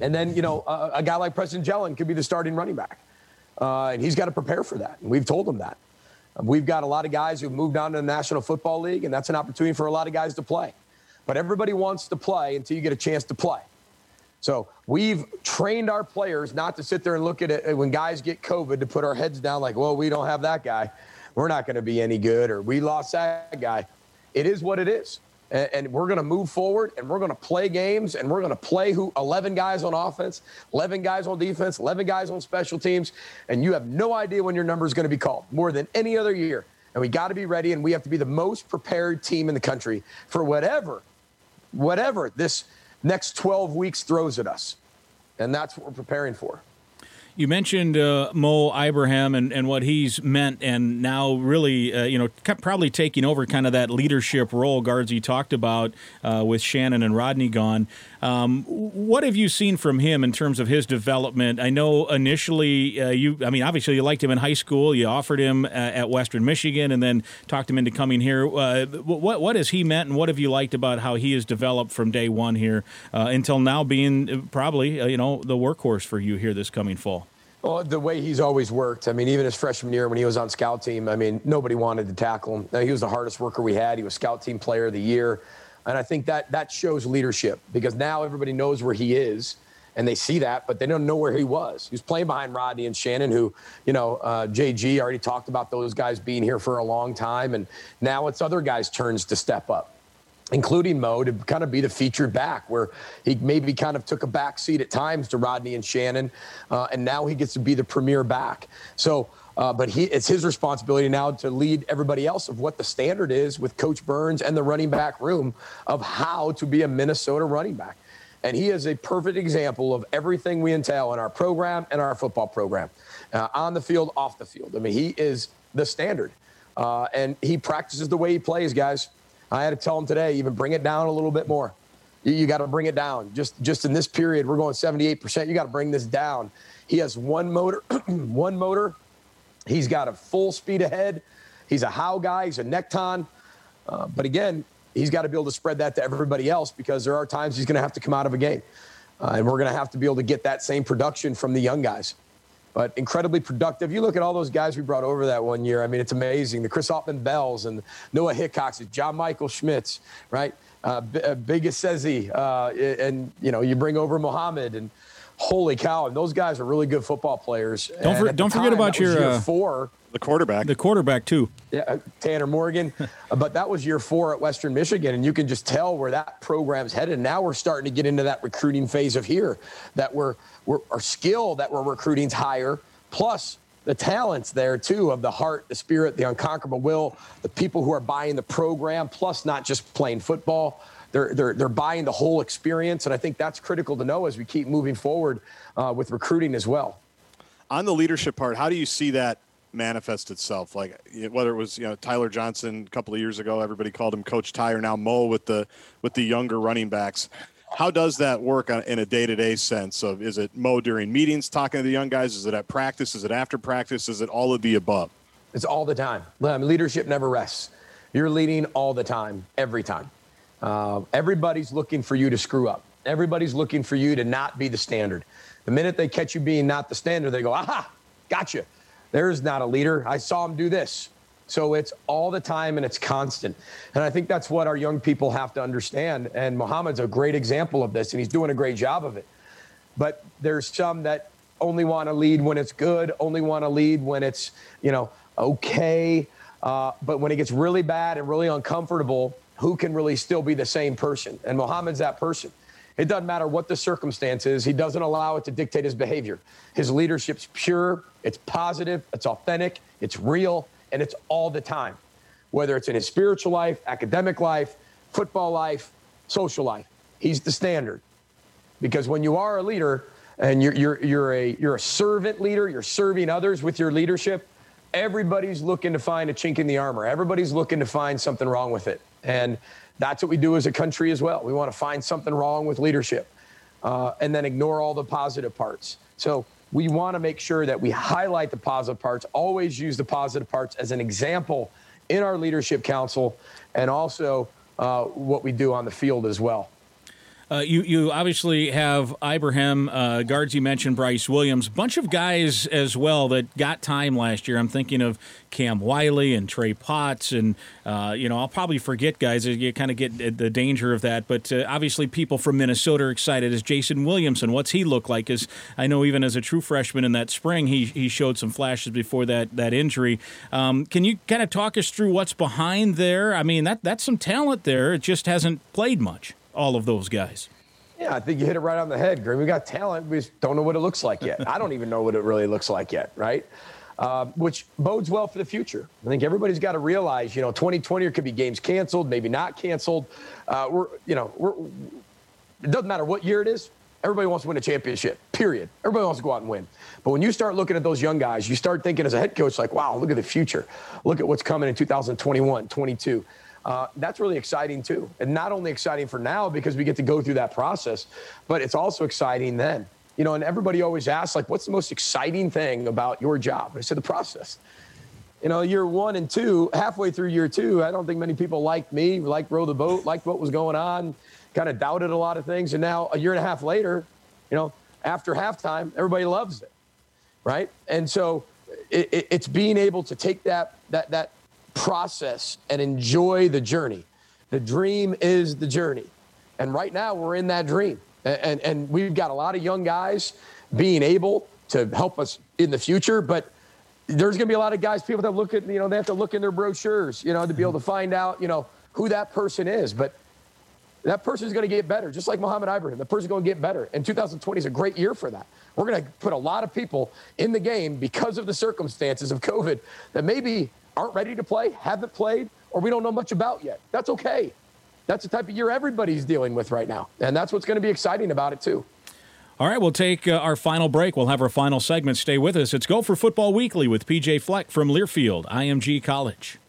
Speaker 4: And then, you know, a, a guy like Preston Jelen could be the starting running back. Uh, and he's got to prepare for that. And we've told him that. We've got a lot of guys who've moved on to the National Football League, and that's an opportunity for a lot of guys to play. But everybody wants to play until you get a chance to play. So we've trained our players not to sit there and look at it when guys get COVID to put our heads down like, well, we don't have that guy. We're not going to be any good, or we lost that guy. It is what it is and, and we're going to move forward and we're going to play games and we're going to play who 11 guys on offense, 11 guys on defense, 11 guys on special teams, and you have no idea when your number is going to be called more than any other year. And we got to be ready, and we have to be the most prepared team in the country for whatever, whatever this next 12 weeks throws at us. And that's what we're preparing for.
Speaker 3: You mentioned uh, Mo Ibrahim and, and what he's meant, and now really, uh, you know, probably taking over kind of that leadership role Guardsy talked about uh, with Shannon and Rodney gone. Um, what have you seen from him in terms of his development? I know initially uh, you, I mean, obviously you liked him in high school. You offered him uh, at Western Michigan, and then talked him into coming here. Uh, what what has he meant, and what have you liked about how he has developed from day one here until now being probably you know the workhorse for you here this coming fall?
Speaker 4: Well, the way he's always worked. I mean, even his freshman year when he was on scout team, I mean, nobody wanted to tackle him. He was the hardest worker we had. He was scout team player of the year. And I think that that shows leadership because now everybody knows where he is and they see that, but they don't know where he was. He was playing behind Rodney and Shannon, who, you know, uh, JG already talked about those guys being here for a long time. And now it's other guys' turns to step up including Mo, to kind of be the featured back, where he maybe kind of took a back seat at times to Rodney and Shannon, uh, and now he gets to be the premier back. So, uh, but he, it's his responsibility now to lead everybody else of what the standard is with Coach Burns and the running back room of how to be a Minnesota running back. And he is a perfect example of everything we entail in our program and our football program, uh, on the field, off the field. I mean, he is the standard. Uh, and he practices the way he plays, guys. I had to tell him today, even bring it down a little bit more. You, you got to bring it down. Just just in this period, we're going 78%. You got to bring this down. He has one motor, one motor. He's got a full speed ahead. He's a how guy. He's a nekton. Uh, but again, he's got to be able to spread that to everybody else because there are times he's going to have to come out of a game. Uh, and we're going to have to be able to get that same production from the young guys but incredibly productive. You look at all those guys we brought over that one year. I mean, it's amazing. The Chris Autman Bells and Noah Hickoxes, John Michael Schmitz, right? Uh, B- uh, Big Sezi, uh, and you know, you bring over Mohamed and holy cow, and those guys are really good football players.
Speaker 3: Don't, for, don't forget about your
Speaker 4: year
Speaker 3: uh,
Speaker 4: four.
Speaker 5: The quarterback.
Speaker 3: The quarterback too.
Speaker 4: Yeah, uh, Tanner Morgan. Uh, but that was year four at Western Michigan, and you can just tell where that program's headed. Now we're starting to get into that recruiting phase of here, that we're, we're our skill that we're recruiting's higher, plus the talents there too of the heart, the spirit, the unconquerable will, the people who are buying the program, plus not just playing football. They're, they're, they're buying the whole experience. And I think that's critical to know as we keep moving forward uh, with recruiting as well.
Speaker 5: On the leadership part, how do you see that manifest itself? Like whether it was you know Tyler Johnson a couple of years ago, everybody called him Coach Ty, or now Mo with the with the younger running backs. How does that work on, in a day to day sense? Of is it Mo during meetings talking to the young guys? Is it at practice? Is it after practice? Is it all of the above?
Speaker 4: It's all the time. Leadership never rests. You're leading all the time, every time. Uh, everybody's looking for you to screw up. Everybody's looking for you to not be the standard. The minute they catch you being not the standard, they go, aha, gotcha. There's not a leader. I saw him do this. So it's all the time and it's constant. And I think that's what our young people have to understand. And Mohamed's a great example of this, and he's doing a great job of it. But there's some that only want to lead when it's good, only want to lead when it's, you know, okay. Uh, but when it gets really bad and really uncomfortable, who can really still be the same person? And Mohamed's that person. It doesn't matter what the circumstance is. He doesn't allow it to dictate his behavior. His leadership's pure, it's positive, it's authentic, it's real, and it's all the time. Whether it's in his spiritual life, academic life, football life, social life, he's the standard. Because when you are a leader and you're, you're, you're, a, you're a servant leader, you're serving others with your leadership, everybody's looking to find a chink in the armor. Everybody's looking to find something wrong with it. And that's what we do as a country as well. We want to find something wrong with leadership uh, and then ignore all the positive parts. So we want to make sure that we highlight the positive parts, always use the positive parts as an example in our leadership council and also uh, what we do on the field as well.
Speaker 3: Uh, you you obviously have Ibrahim uh, guards. You mentioned Bryce Williams, bunch of guys as well that got time last year. I'm thinking of Cam Wiley and Trey Potts, and uh, you know I'll probably forget guys. You kind of get the danger of that, but uh, obviously people from Minnesota are excited. As Jason Williamson, what's he look like? Is I know, even as a true freshman in that spring, he he showed some flashes before that that injury. Um, can you kind of talk us through what's behind there? I mean that that's some talent there. It just hasn't played much all of those guys.
Speaker 4: Yeah, I think you hit it right on the head, Green. We got talent. We just don't know what it looks like yet. I don't even know what it really looks like yet, right? Uh, which bodes well for the future. I think everybody's got to realize, you know, 2020 there could be games canceled, maybe not canceled. Uh, we're, you know, we're. It doesn't matter what year it is. Everybody wants to win a championship. Period. Everybody wants to go out and win. But when you start looking at those young guys, you start thinking as a head coach, like, wow, look at the future. Look at what's coming in 2021, 22 uh, that's really exciting too. And not only exciting for now because we get to go through that process, but it's also exciting then. You know, and everybody always asks, like, what's the most exciting thing about your job? I said, the process. You know, year one and two, halfway through year two, I don't think many people liked me, liked row the boat, liked what was going on, kind of doubted a lot of things. And now, a year and a half later, you know, after halftime, everybody loves it, right? And so, it, it, it's being able to take that that that process and enjoy the journey. The dream is the journey. And right now we're in that dream. And, and, and we've got a lot of young guys being able to help us in the future, but there's going to be a lot of guys, people that look at, you know, they have to look in their brochures, you know, to be able to find out, you know, who that person is. But that person is going to get better, just like Mohamed Ibrahim. The person's going to get better. And 2020 is a great year for that. We're going to put a lot of people in the game because of the circumstances of COVID that maybe aren't ready to play, haven't played, or we don't know much about yet. That's okay. That's the type of year everybody's dealing with right now. And that's what's going to be exciting about it, too.
Speaker 3: All right, we'll take uh, our final break. We'll have our final segment. Stay with us. It's Gopher Football Weekly with PJ Fleck from Learfield, IMG College.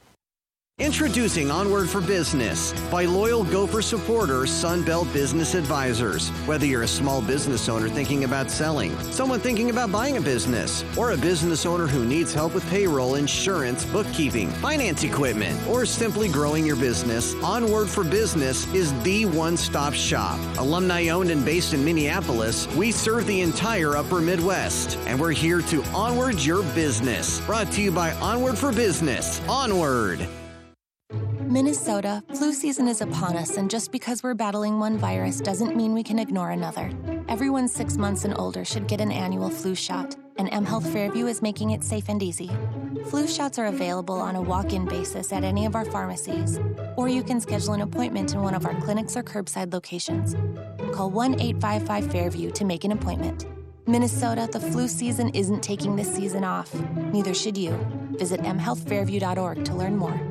Speaker 10: Introducing Onward for Business by loyal Gopher supporter Sunbelt Business Advisors. Whether you're a small business owner thinking about selling, someone thinking about buying a business, or a business owner who needs help with payroll, insurance, bookkeeping, finance equipment, or simply growing your business, Onward for Business is the one stop shop. Alumni owned and based in Minneapolis, we serve the entire upper Midwest, and we're here to onward your business. Brought to you by Onward for Business. Onward.
Speaker 6: Minnesota, flu season is upon us, and just because we're battling one virus doesn't mean we can ignore another. Everyone six months and older should get an annual flu shot, and mHealth Fairview is making it safe and easy. Flu shots are available on a walk in basis at any of our pharmacies, or you can schedule an appointment in one of our clinics or curbside locations. Call 1 855 Fairview to make an appointment. Minnesota, the flu season isn't taking this season off. Neither should you. Visit mhealthfairview.org to learn more.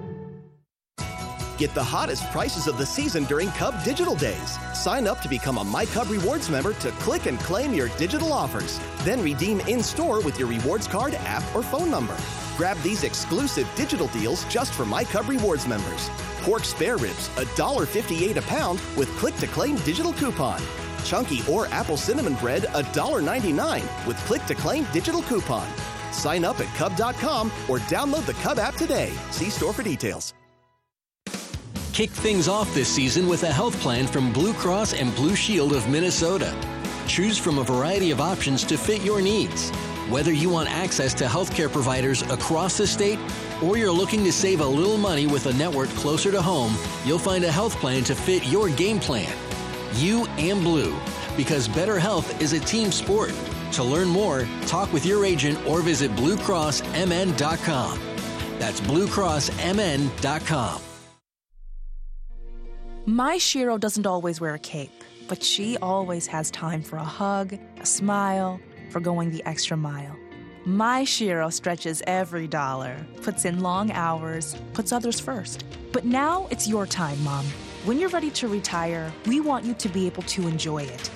Speaker 18: Get the hottest prices of the season during Cub Digital Days. Sign up to become a MyCub Rewards member to click and claim your digital offers. Then redeem in store with your rewards card, app, or phone number. Grab these exclusive digital deals just for MyCub Rewards members. Pork spare ribs, $1.58 a pound with click to claim digital coupon. Chunky or apple cinnamon bread, $1.99 with click to claim digital coupon. Sign up at Cub.com or download the Cub app today. See store for details.
Speaker 19: Kick things off this season with a health plan from Blue Cross and Blue Shield of Minnesota. Choose from a variety of options to fit your needs. Whether you want access to healthcare providers across the state or you're looking to save a little money with a network closer to home, you'll find a health plan to fit your game plan. You and Blue, because better health is a team sport. To learn more, talk with your agent or visit bluecrossmn.com. That's bluecrossmn.com.
Speaker 20: My Shero doesn't always wear a cape, but she always has time for a hug, a smile, for going the extra mile. My Shero stretches every dollar, puts in long hours, puts others first. But now it's your time, Mom. When you're ready to retire, we want you to be able to enjoy it.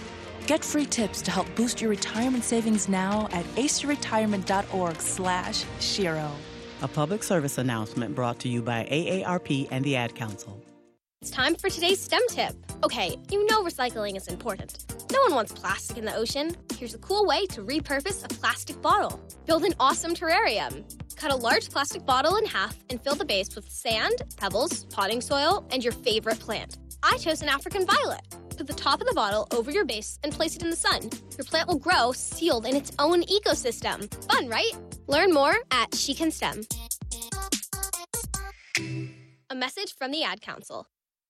Speaker 20: Get free tips to help boost your retirement savings now at aceyourretirement.org slash Shero.
Speaker 21: A public service announcement brought to you by AARP and the Ad Council.
Speaker 22: It's time for today's STEM tip. Okay, you know recycling is important, No one wants plastic in the ocean. Here's a cool way to repurpose a plastic bottle. Build an awesome terrarium. Cut a large plastic bottle in half and fill the base with sand, pebbles, potting soil, and your favorite plant. I chose an African violet. Put the top of the bottle over your base and place it in the sun. Your plant will grow sealed in its own ecosystem. Fun, right? Learn more at She Can STEM. A message from the Ad Council.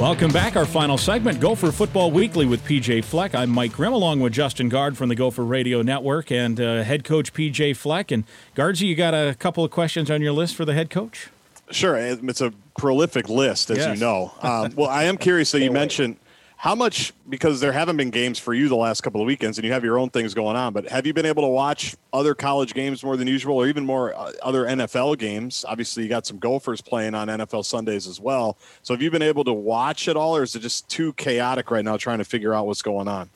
Speaker 3: Welcome back. Our final segment, Gopher Football Weekly with PJ Fleck. I'm Mike Grimm, along with Justin Guard from the Gopher Radio Network and uh, head coach PJ Fleck. And Guardsy, you got a couple of questions on your list for the head coach?
Speaker 5: Sure. It's a prolific list, as
Speaker 3: Yes.
Speaker 5: you know. Um, well, I am curious that you mentioned how much, because there haven't been games for you the last couple of weekends and you have your own things going on, but have you been able to watch other college games more than usual or even more uh, other NFL games? Obviously, you got some Gophers playing on NFL Sundays as well. So have you been able to watch it all or is it just too chaotic right now trying to figure out what's going on?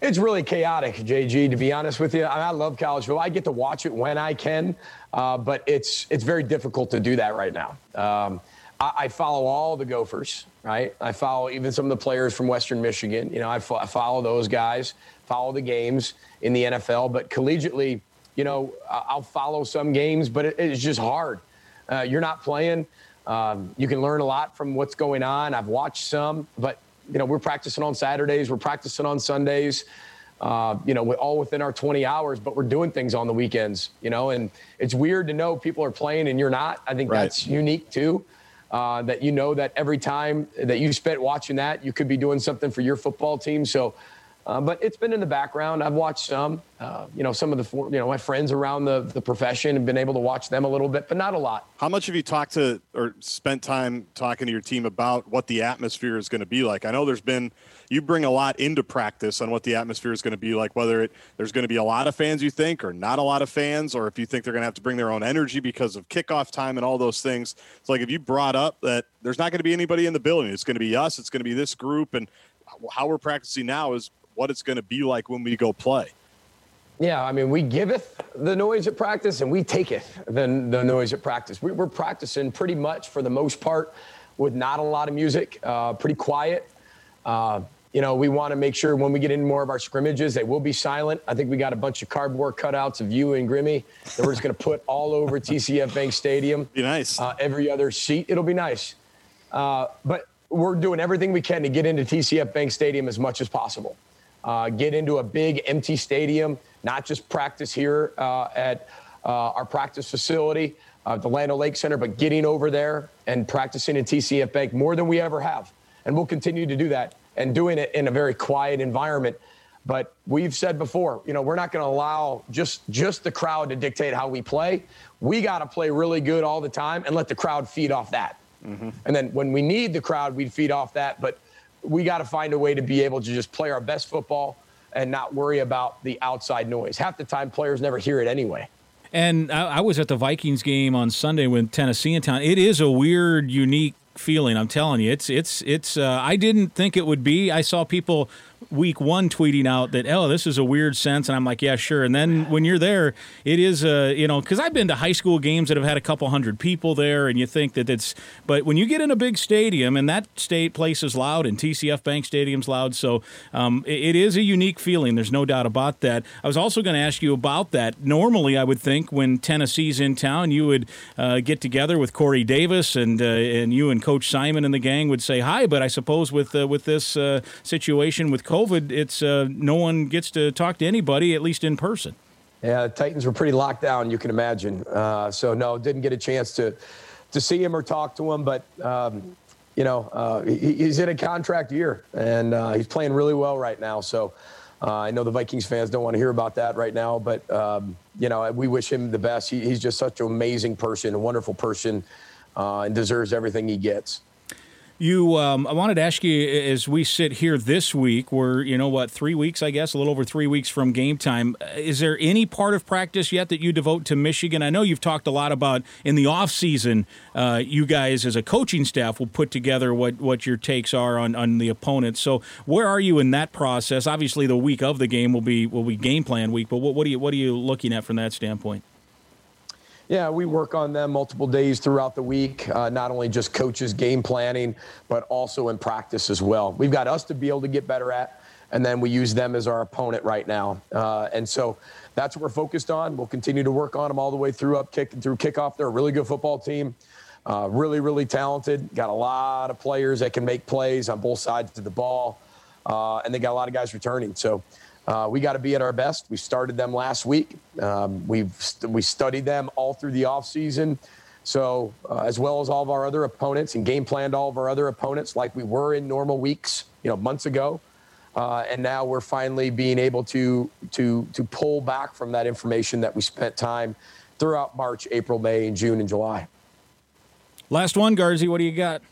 Speaker 4: It's really chaotic, JG. To be honest with you, I, I love college football. I get to watch it when I can, uh, but it's it's very difficult to do that right now. Um, I, I follow all the Gophers, right? I follow even some of the players from Western Michigan. You know, I, fo- I follow those guys, follow the games in the NFL, but collegiately, you know, I- I'll follow some games, but it, it's just hard. Uh, you're not playing. Um, you can learn a lot from what's going on. I've watched some, but you know, we're practicing on Saturdays, we're practicing on Sundays. Uh, you know, we're all within our 20 hours, but we're doing things on the weekends. You know, and it's weird to know people are playing and you're not. I think
Speaker 5: Right.
Speaker 4: that's unique too. Uh, that you know that every time that you spent watching that, you could be doing something for your football team. So, uh, but it's been in the background. I've watched some. Uh, you know, some of the you know my friends around the the profession have been able to watch them a little bit, but not a lot.
Speaker 5: How much have you talked to or spent time talking to your team about what the atmosphere is going to be like? I know there's been you bring a lot into practice on what the atmosphere is going to be like, whether it there's going to be a lot of fans you think or not a lot of fans, or if you think they're going to have to bring their own energy because of kickoff time and all those things. It's like if you brought up that there's not going to be anybody in the building, it's going to be us, it's going to be this group, and how we're practicing now is what it's going to be like when we go play.
Speaker 4: Yeah, I mean, we giveth the noise at practice and we taketh the, the noise at practice. We, we're practicing pretty much for the most part with not a lot of music, uh, pretty quiet. Uh, you know, we want to make sure when we get into more of our scrimmages, they will be silent. I think we got a bunch of cardboard cutouts of you and Grimmy that we're just going to put all over TCF Bank Stadium.
Speaker 5: Be nice.
Speaker 4: Uh, every other seat, it'll be nice. Uh, but we're doing everything we can to get into TCF Bank Stadium as much as possible. Uh, get into a big empty stadium, not just practice here uh, at uh, our practice facility, uh, the Land Lake Center, but getting over there and practicing in TCF Bank more than we ever have. And we'll continue to do that and doing it in a very quiet environment. But we've said before, you know, we're not going to allow just just the crowd to dictate how we play. We got to play really good all the time and let the crowd feed off that. Mm-hmm. And then when we need the crowd, we feed off that. But we got to find a way to be able to just play our best football and not worry about the outside noise. Half the time, players never hear it anyway.
Speaker 3: And I, I was at the Vikings game on Sunday with Tennessee in town. It is a weird, unique feeling. I'm telling you, it's it's it's. Uh, I didn't think it would be. I saw people week one tweeting out that oh this is a weird sense. And i'm like yeah sure. And then when you're there it is uh you know because i've been to high school games that have had a couple hundred people there and you think that it's but when you get in a big stadium and that state place is loud and tcf bank stadium's loud. So um, it, it is a unique feeling. There's no doubt about that. I was also going to ask you about that. Normally i would think when tennessee's in town you would uh, get together with corey davis and uh, and you and coach simon and the gang would say hi. But i suppose with uh, with this uh, situation with COVID, it's uh, no one gets to talk to anybody, at least in person.
Speaker 4: Yeah, Titans were pretty locked down, you can imagine. Uh, so no, didn't get a chance to to see him or talk to him. But um, you know, uh, he, he's in a contract year, and uh, he's playing really well right now. So. Uh, I know the Vikings fans don't want to hear about that right now, but um, you know we wish him the best. He, he's just such an amazing person, a wonderful person, uh, and deserves everything he gets.
Speaker 3: You, um, I wanted to ask you as we sit here this week, we're, you know what, three weeks, I guess, a little over three weeks from game time. Is there any part of practice yet that you devote to Michigan? I know you've talked a lot about in the off season, uh, you guys as a coaching staff will put together what, what your takes are on, on the opponents. So where are you in that process? Obviously, the week of the game will be will be game plan week, but what, what are you what are you looking at from that standpoint?
Speaker 4: Yeah, we work on them multiple days throughout the week, uh, not only just coaches game planning, but also in practice as well. We've got us to be able to get better at, and then we use them as our opponent right now. Uh, and so that's what we're focused on. We'll continue to work on them all the way through up kick and through kickoff. They're a really good football team. Uh, really, really talented. Got a lot of players that can make plays on both sides of the ball, uh, and they got a lot of guys returning. So uh, we got to be at our best. We started them last week. Um, we've st- we studied them all through the offseason. So, uh, as well as all of our other opponents and game planned all of our other opponents like we were in normal weeks, you know, months ago. Uh, and now we're finally being able to, to, to pull back from that information that we spent time throughout March, April, May, and June and July.
Speaker 3: Last one, Guardsy, what do you got?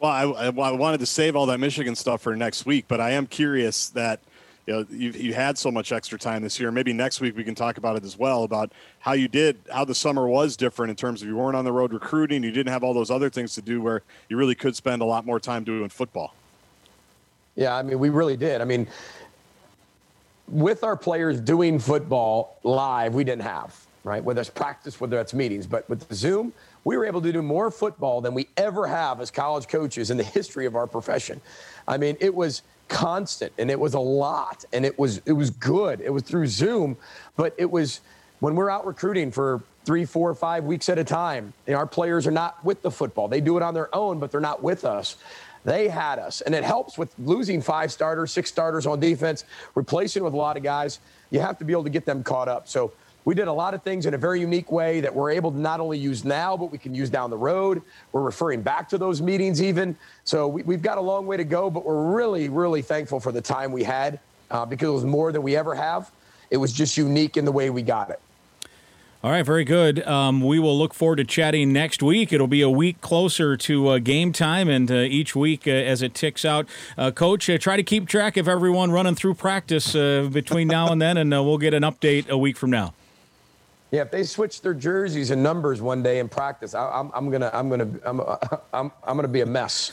Speaker 5: Well, I, I wanted to save all that Michigan stuff for next week, but I am curious that – you know you you had so much extra time this year. Maybe next week we can talk about it as well about how you did how the summer was different in terms of you weren't on the road recruiting, you didn't have all those other things to do where you really could spend a lot more time doing football.
Speaker 4: Yeah, I mean we really did. I mean with our players doing football live, we didn't have, right? Whether it's practice, whether it's meetings, but with Zoom, we were able to do more football than we ever have as college coaches in the history of our profession. I mean, it was constant and it was a lot and it was it was good. It was through zoom but it was when we're out recruiting for three four five weeks at a time you know, our players are not with the football. They do it on their own but they're not with us. They had us and it helps with losing five starters six starters on defense replacing with a lot of guys. You have to be able to get them caught up. So we did a lot of things in a very unique way that we're able to not only use now, but we can use down the road. We're referring back to those meetings even. So we, have got a long way to go, but we're really, really thankful for the time we had uh, because it was more than we ever have. It was just unique in the way we got it.
Speaker 3: All right, very good. Um, we will look forward to chatting next week. It'll be a week closer to uh, game time, and uh, each week uh, as it ticks out. Uh, Coach, uh, try to keep track of everyone running through practice uh, between now and then, and we'll get an update a week from now.
Speaker 4: Yeah, if they switch their jerseys and numbers one day in practice, I, am I'm gonna I'm gonna I'm I'm, I'm gonna be a mess.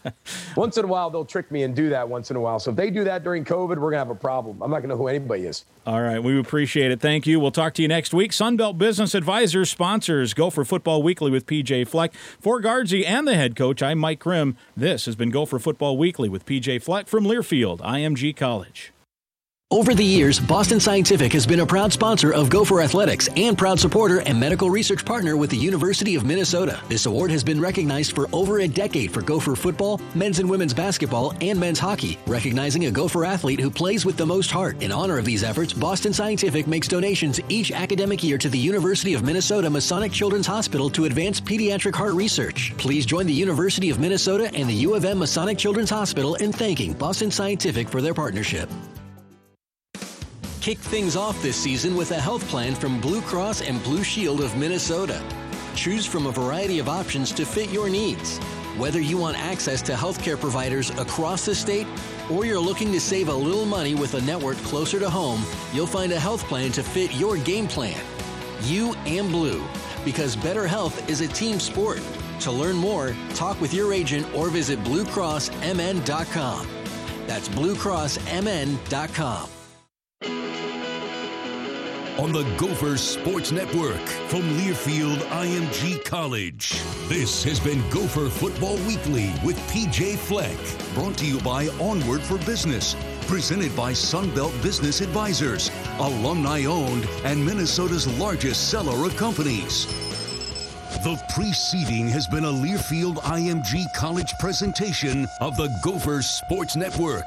Speaker 4: once in a while, they'll trick me and do that once in a while. So if they do that during COVID, we're gonna have a problem. I'm not gonna know who anybody is.
Speaker 3: All right, we appreciate it. Thank you. We'll talk to you next week. Sunbelt Business Advisors sponsors Gopher Football Weekly with PJ Fleck. For Guardsy and the head coach, I'm Mike Grimm. This has been Gopher Football Weekly with PJ Fleck from Learfield, IMG College.
Speaker 19: Over the years, Boston Scientific has been a proud sponsor of Gopher Athletics and proud supporter and medical research partner with the University of Minnesota. This award has been recognized for over a decade for Gopher football, men's and women's basketball, and men's hockey, recognizing a Gopher athlete who plays with the most heart. In honor of these efforts, Boston Scientific makes donations each academic year to the University of Minnesota Masonic Children's Hospital to advance pediatric heart research. Please join the University of Minnesota and the U of M Masonic Children's Hospital in thanking Boston Scientific for their partnership. Kick things off this season with a health plan from Blue Cross and Blue Shield of Minnesota. Choose from a variety of options to fit your needs. Whether you want access to healthcare providers across the state or you're looking to save a little money with a network closer to home, you'll find a health plan to fit your game plan. You and Blue, because better health is a team sport. To learn more, talk with your agent or visit bluecrossmn.com. That's bluecrossmn.com
Speaker 1: on the Gopher Sports Network from Learfield IMG College. This has been Gopher Football Weekly with PJ Fleck, brought to you by Onward for Business, presented by Sunbelt Business Advisors, alumni owned and Minnesota's largest seller of companies. The preceding has been a Learfield IMG College presentation of the Gopher Sports Network.